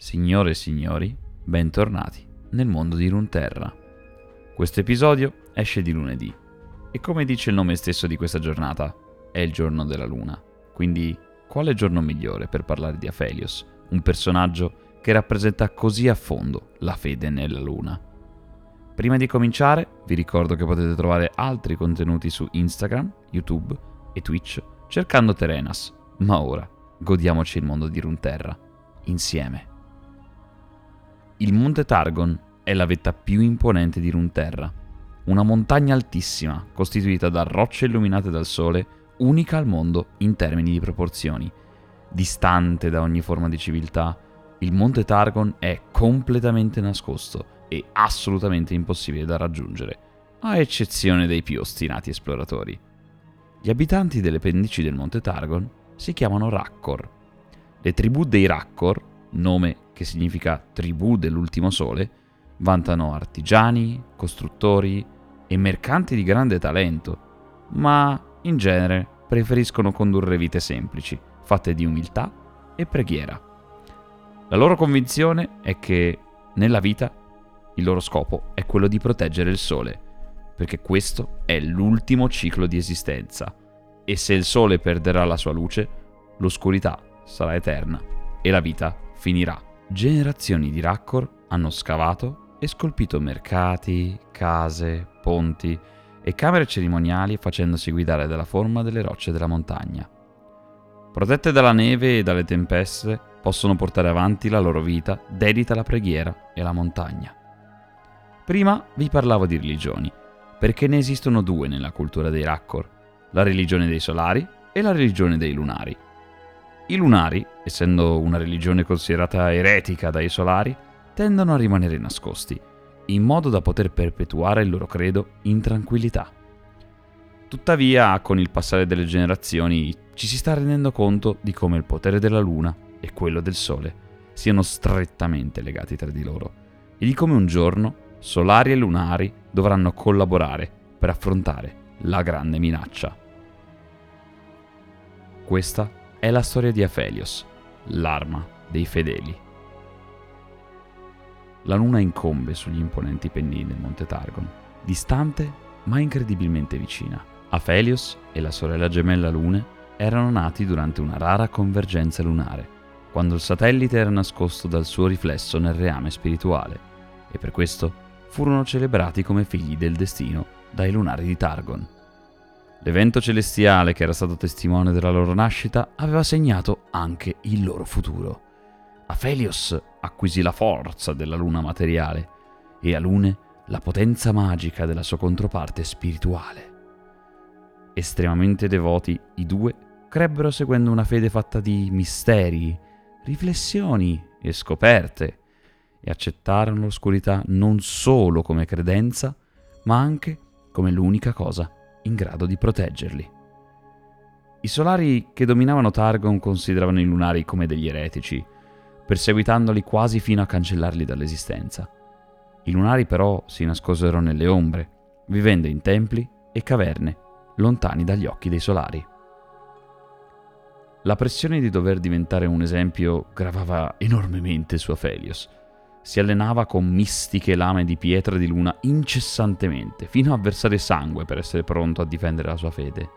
Signore e signori, bentornati nel mondo di Runterra. Questo episodio esce di lunedì e come dice il nome stesso di questa giornata, è il giorno della luna. Quindi, quale giorno migliore per parlare di Aphelios, un personaggio che rappresenta così a fondo la fede nella luna? Prima di cominciare, vi ricordo che potete trovare altri contenuti su Instagram, YouTube e Twitch cercando Terenas. Ma ora, godiamoci il mondo di Runterra, insieme. Il Monte Targon è la vetta più imponente di Runterra, una montagna altissima costituita da rocce illuminate dal sole, unica al mondo in termini di proporzioni. Distante da ogni forma di civiltà, il Monte Targon è completamente nascosto e assolutamente impossibile da raggiungere, a eccezione dei più ostinati esploratori. Gli abitanti delle pendici del Monte Targon si chiamano Rakkor. Le tribù dei Rakkor, nome che significa tribù dell'ultimo sole, vantano artigiani, costruttori e mercanti di grande talento, ma in genere preferiscono condurre vite semplici, fatte di umiltà e preghiera. La loro convinzione è che nella vita il loro scopo è quello di proteggere il sole, perché questo è l'ultimo ciclo di esistenza e se il sole perderà la sua luce, l'oscurità sarà eterna e la vita finirà. Generazioni di Rakkor hanno scavato e scolpito mercati, case, ponti e camere cerimoniali facendosi guidare dalla forma delle rocce della montagna. Protette dalla neve e dalle tempeste, possono portare avanti la loro vita dedita alla preghiera e alla montagna. Prima vi parlavo di religioni, perché ne esistono due nella cultura dei Rakkor, la religione dei solari e la religione dei lunari. I lunari, essendo una religione considerata eretica dai solari, tendono a rimanere nascosti, in modo da poter perpetuare il loro credo in tranquillità. Tuttavia, con il passare delle generazioni, ci si sta rendendo conto di come il potere della luna e quello del sole siano strettamente legati tra di loro e di come un giorno solari e lunari dovranno collaborare per affrontare la grande minaccia. Questa è la storia di Aphelios, l'arma dei fedeli. La luna incombe sugli imponenti pennini del Monte Targon, distante ma incredibilmente vicina. Aphelios e la sorella gemella Lune erano nati durante una rara convergenza lunare, quando il satellite era nascosto dal suo riflesso nel reame spirituale, e per questo furono celebrati come figli del destino dai lunari di Targon. L'evento celestiale che era stato testimone della loro nascita aveva segnato anche il loro futuro. Aphelios acquisì la forza della luna materiale e Alune la potenza magica della sua controparte spirituale. Estremamente devoti, i due crebbero seguendo una fede fatta di misteri, riflessioni e scoperte, e accettarono l'oscurità non solo come credenza, ma anche come l'unica cosa in grado di proteggerli. I solari che dominavano Targon consideravano i lunari come degli eretici, perseguitandoli quasi fino a cancellarli dall'esistenza. I lunari però si nascosero nelle ombre, vivendo in templi e caverne, lontani dagli occhi dei solari. La pressione di dover diventare un esempio gravava enormemente su Aphelios. Si allenava con mistiche lame di pietra di luna incessantemente, fino a versare sangue per essere pronto a difendere la sua fede.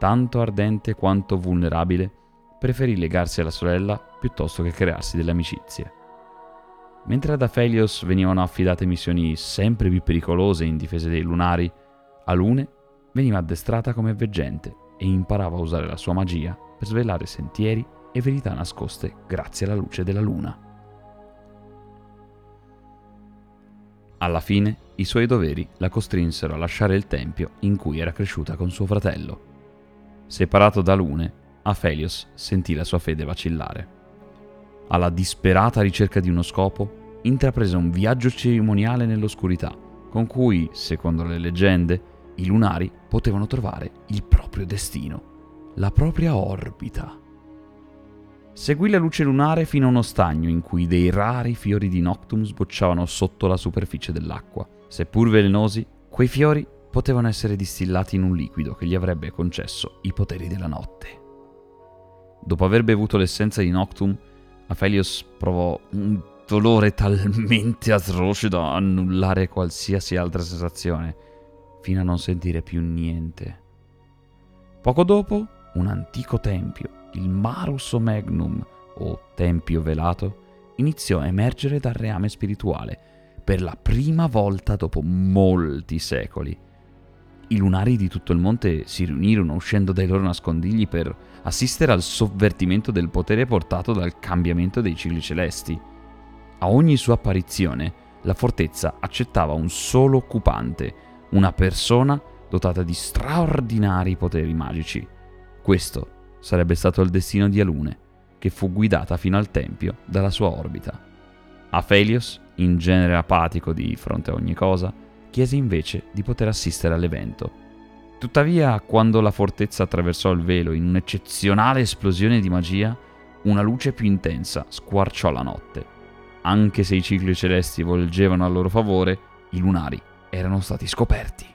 Tanto ardente quanto vulnerabile, preferì legarsi alla sorella piuttosto che crearsi delle amicizie. Mentre ad Aphelios venivano affidate missioni sempre più pericolose in difesa dei lunari, Alune veniva addestrata come veggente e imparava a usare la sua magia per svelare sentieri e verità nascoste grazie alla luce della luna. Alla fine, i suoi doveri la costrinsero a lasciare il tempio in cui era cresciuta con suo fratello. Separato da Lune, Aphelios sentì la sua fede vacillare. Alla disperata ricerca di uno scopo, intraprese un viaggio cerimoniale nell'oscurità, con cui, secondo le leggende, i lunari potevano trovare il proprio destino, la propria orbita. Seguì la luce lunare fino a uno stagno in cui dei rari fiori di Noctum sbocciavano sotto la superficie dell'acqua. Seppur velenosi, quei fiori potevano essere distillati in un liquido che gli avrebbe concesso i poteri della notte. Dopo aver bevuto l'essenza di Noctum, Aphelios provò un dolore talmente atroce da annullare qualsiasi altra sensazione, fino a non sentire più niente. Poco dopo, un antico tempio, il Marus Magnum, o Tempio Velato, iniziò a emergere dal reame spirituale, per la prima volta dopo molti secoli. I lunari di tutto il monte si riunirono uscendo dai loro nascondigli per assistere al sovvertimento del potere portato dal cambiamento dei cicli celesti. A ogni sua apparizione, la fortezza accettava un solo occupante, una persona dotata di straordinari poteri magici. Questo sarebbe stato il destino di Alune, che fu guidata fino al tempio dalla sua orbita. Aphelios, in genere apatico di fronte a ogni cosa, chiese invece di poter assistere all'evento. Tuttavia, quando la fortezza attraversò il velo in un'eccezionale esplosione di magia, una luce più intensa squarciò la notte. Anche se i cicli celesti volgevano a loro favore, i lunari erano stati scoperti.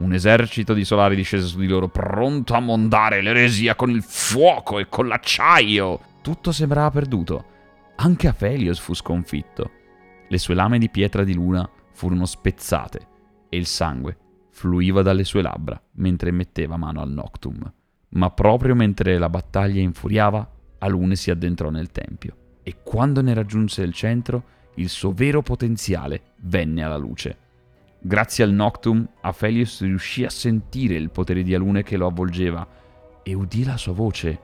Un esercito di solari discese su di loro, pronto a mondare l'eresia con il fuoco e con l'acciaio. Tutto sembrava perduto. Anche Aphelios fu sconfitto. Le sue lame di pietra di luna furono spezzate e il sangue fluiva dalle sue labbra mentre metteva mano al Noctum. Ma proprio mentre la battaglia infuriava, Alune si addentrò nel tempio e quando ne raggiunse il centro, il suo vero potenziale venne alla luce. Grazie al Noctum, Aphelios riuscì a sentire il potere di Alune che lo avvolgeva e udì la sua voce.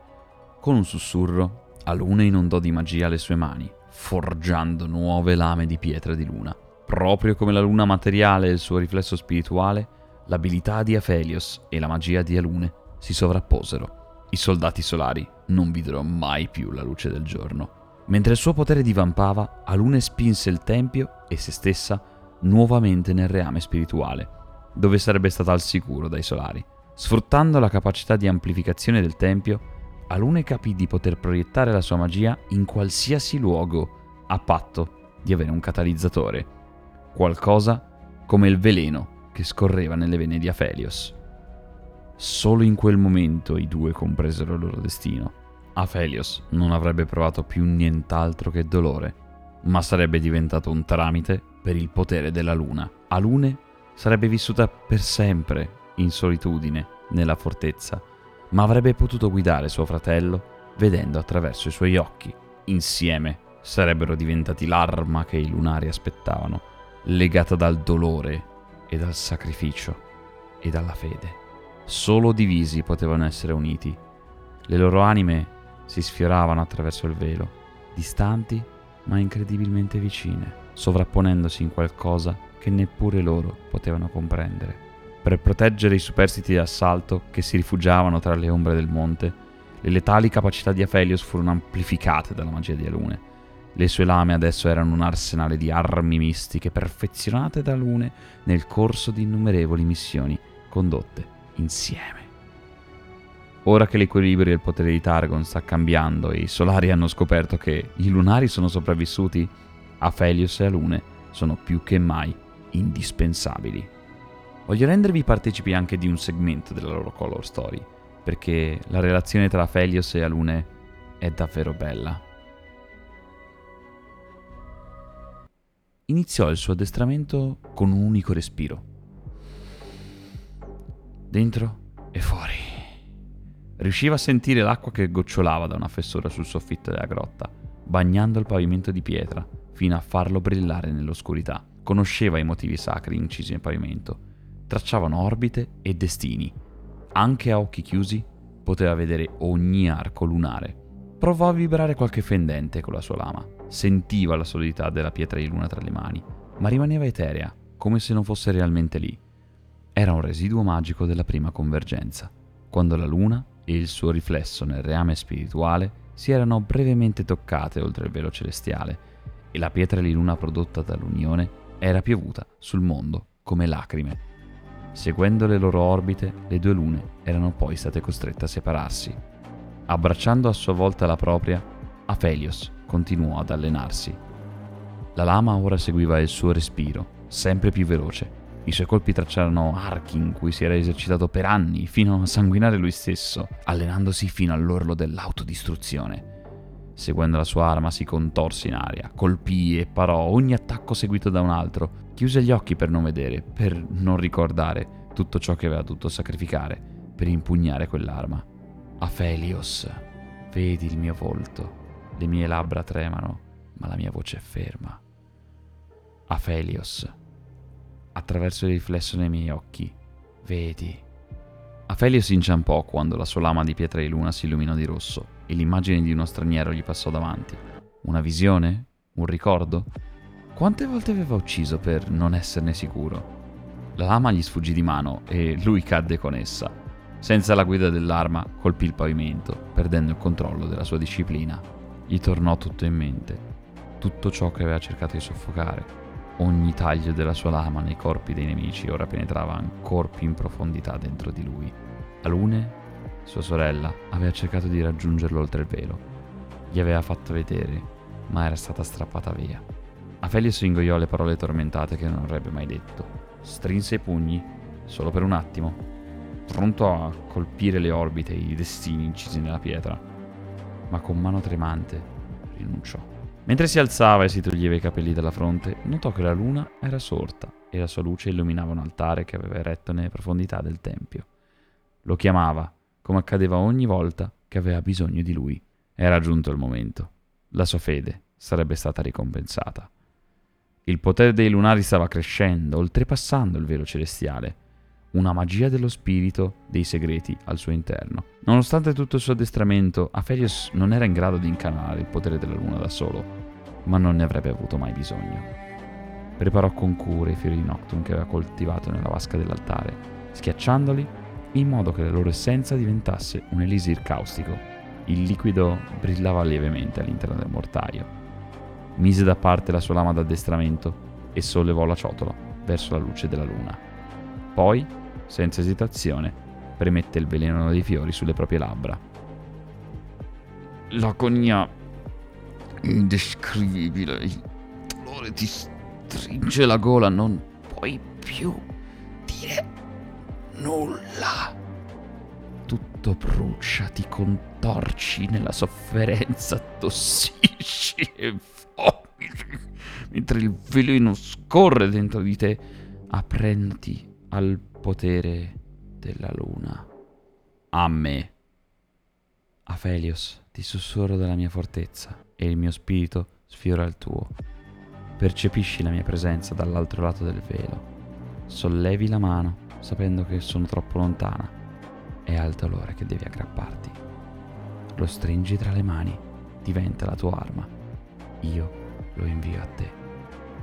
Con un sussurro, Alune inondò di magia le sue mani, forgiando nuove lame di pietra di luna. Proprio come la luna materiale e il suo riflesso spirituale, l'abilità di Aphelios e la magia di Alune si sovrapposero. I soldati solari non videro mai più la luce del giorno. Mentre il suo potere divampava, Alune spinse il tempio e se stessa nuovamente nel reame spirituale, dove sarebbe stata al sicuro dai solari. Sfruttando la capacità di amplificazione del tempio, Alune capì di poter proiettare la sua magia in qualsiasi luogo, a patto di avere un catalizzatore, qualcosa come il veleno che scorreva nelle vene di Aphelios. Solo in quel momento i due compresero il loro destino. Aphelios non avrebbe provato più nient'altro che dolore, ma sarebbe diventato un tramite per il potere della luna. Alune sarebbe vissuta per sempre in solitudine nella fortezza, ma avrebbe potuto guidare suo fratello vedendo attraverso i suoi occhi. Insieme sarebbero diventati l'arma che i lunari aspettavano, legata dal dolore e dal sacrificio e dalla fede. Solo divisi potevano essere uniti. Le loro anime si sfioravano attraverso il velo, distanti ma incredibilmente vicine sovrapponendosi in qualcosa che neppure loro potevano comprendere. Per proteggere i superstiti d'assalto che si rifugiavano tra le ombre del monte, le letali capacità di Aphelios furono amplificate dalla magia di Alune. Le sue lame adesso erano un arsenale di armi mistiche perfezionate da Alune nel corso di innumerevoli missioni condotte insieme. Ora che l'equilibrio e il potere di Targon sta cambiando e i solari hanno scoperto che i lunari sono sopravvissuti, Aphelios e Alune sono più che mai indispensabili. Voglio rendervi partecipi anche di un segmento della loro color story, perché la relazione tra Aphelios e Alune è davvero bella. Iniziò il suo addestramento con un unico respiro. Dentro e fuori. Riusciva a sentire l'acqua che gocciolava da una fessura sul soffitto della grotta, bagnando il pavimento di pietra fino a farlo brillare nell'oscurità. Conosceva i motivi sacri incisi nel pavimento, tracciavano orbite e destini. Anche a occhi chiusi poteva vedere ogni arco lunare. Provò a vibrare qualche fendente con la sua lama, sentiva la solidità della pietra di luna tra le mani, ma rimaneva eterea, come se non fosse realmente lì. Era un residuo magico della prima convergenza, quando la luna e il suo riflesso nel reame spirituale si erano brevemente toccate oltre il velo celestiale e la pietra di luna prodotta dall'unione era piovuta sul mondo come lacrime. Seguendo le loro orbite, le due lune erano poi state costrette a separarsi. Abbracciando a sua volta la propria, Aphelios continuò ad allenarsi. La lama ora seguiva il suo respiro, sempre più veloce. I suoi colpi tracciarono archi in cui si era esercitato per anni, fino a sanguinare lui stesso, allenandosi fino all'orlo dell'autodistruzione. Seguendo la sua arma si contorse in aria, colpì e parò ogni attacco seguito da un altro. Chiuse gli occhi per non vedere, per non ricordare tutto ciò che aveva dovuto sacrificare per impugnare quell'arma. Aphelios, vedi il mio volto. Le mie labbra tremano, ma la mia voce è ferma. Aphelios, attraverso il riflesso nei miei occhi, vedi. Aphelios inciampò quando la sua lama di pietra di luna si illuminò di rosso e l'immagine di uno straniero gli passò davanti. Una visione? Un ricordo? Quante volte aveva ucciso per non esserne sicuro? La lama gli sfuggì di mano e lui cadde con essa. Senza la guida dell'arma colpì il pavimento, perdendo il controllo della sua disciplina. Gli tornò tutto in mente, tutto ciò che aveva cercato di soffocare. Ogni taglio della sua lama nei corpi dei nemici ora penetrava ancora più in profondità dentro di lui. Alune sua sorella aveva cercato di raggiungerlo oltre il velo. Gli aveva fatto vedere, ma era stata strappata via. Aphelios ingoiò le parole tormentate che non avrebbe mai detto. Strinse i pugni, solo per un attimo, pronto a colpire le orbite e i destini incisi nella pietra, ma con mano tremante rinunciò. Mentre si alzava e si toglieva i capelli dalla fronte, notò che la luna era sorta e la sua luce illuminava un altare che aveva eretto nelle profondità del tempio. Lo chiamava, come accadeva ogni volta che aveva bisogno di lui. Era giunto il momento. La sua fede sarebbe stata ricompensata. Il potere dei lunari stava crescendo, oltrepassando il velo celestiale. Una magia dello spirito dei segreti al suo interno. Nonostante tutto il suo addestramento, Aphelios non era in grado di incanalare il potere della luna da solo, ma non ne avrebbe avuto mai bisogno. Preparò con cura i fiori di Nocturne che aveva coltivato nella vasca dell'altare, schiacciandoli in modo che la loro essenza diventasse un elisir caustico. Il liquido brillava lievemente all'interno del mortaio. Mise da parte la sua lama d'addestramento e sollevò la ciotola verso la luce della luna. Poi, senza esitazione, premette il veleno dei fiori sulle proprie labbra. L'agonia indescrivibile, il dolore ti stringe la gola, non puoi più dire nulla. Tutto brucia, ti contorci nella sofferenza, tossisci e vomiti, mentre il veleno scorre dentro di te, aprenditi al potere della luna. A me. Aphelios, ti sussurro dalla mia fortezza e il mio spirito sfiora il tuo. Percepisci la mia presenza dall'altro lato del velo. Sollevi la mano sapendo che sono troppo lontana e al dolore che devi aggrapparti. Lo stringi tra le mani, diventa la tua arma. Io lo invio a te.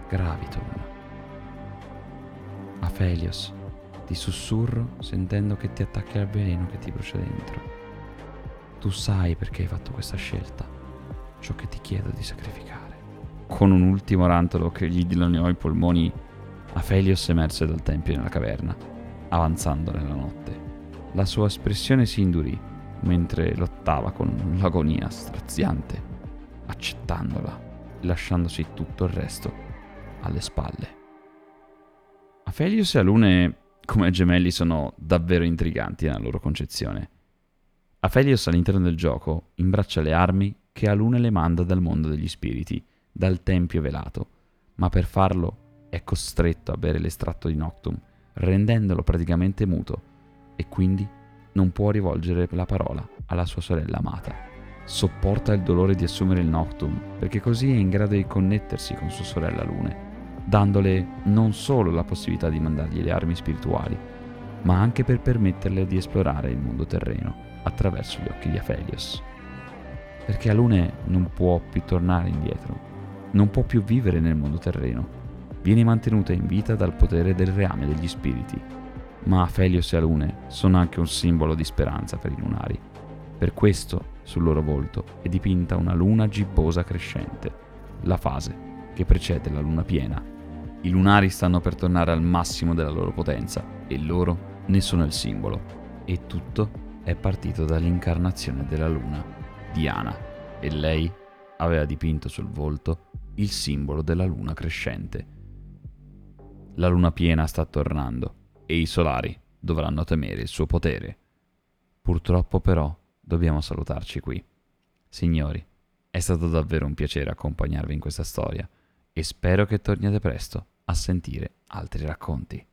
Graviton. Aphelios, ti sussurro sentendo che ti attacchi al veleno che ti brucia dentro. Tu sai perché hai fatto questa scelta, ciò che ti chiedo di sacrificare. Con un ultimo rantolo che gli dilaniò i polmoni, Aphelios emerse dal tempio nella caverna avanzando nella notte. La sua espressione si indurì mentre lottava con l'agonia straziante, accettandola lasciandosi tutto il resto alle spalle. Aphelios e Alune come gemelli sono davvero intriganti nella loro concezione. Aphelios all'interno del gioco imbraccia le armi che Alune le manda dal mondo degli spiriti, dal tempio velato, ma per farlo è costretto a bere l'estratto di Noctum rendendolo praticamente muto e quindi non può rivolgere la parola alla sua sorella amata. Sopporta il dolore di assumere il Noctum perché così è in grado di connettersi con sua sorella Lune, dandole non solo la possibilità di mandargli le armi spirituali, ma anche per permetterle di esplorare il mondo terreno attraverso gli occhi di Aphelios. Perché Alune non può più tornare indietro, non può più vivere nel mondo terreno, viene mantenuta in vita dal potere del reame degli spiriti. Ma Felios e Alune sono anche un simbolo di speranza per i lunari. Per questo, sul loro volto, è dipinta una luna gibbosa crescente, la fase che precede la luna piena. I lunari stanno per tornare al massimo della loro potenza e loro ne sono il simbolo. E tutto è partito dall'incarnazione della luna, Diana, e lei aveva dipinto sul volto il simbolo della luna crescente. La luna piena sta tornando e i solari dovranno temere il suo potere. Purtroppo però dobbiamo salutarci qui. Signori, È stato davvero un piacere accompagnarvi in questa storia e spero che torniate presto a sentire altri racconti.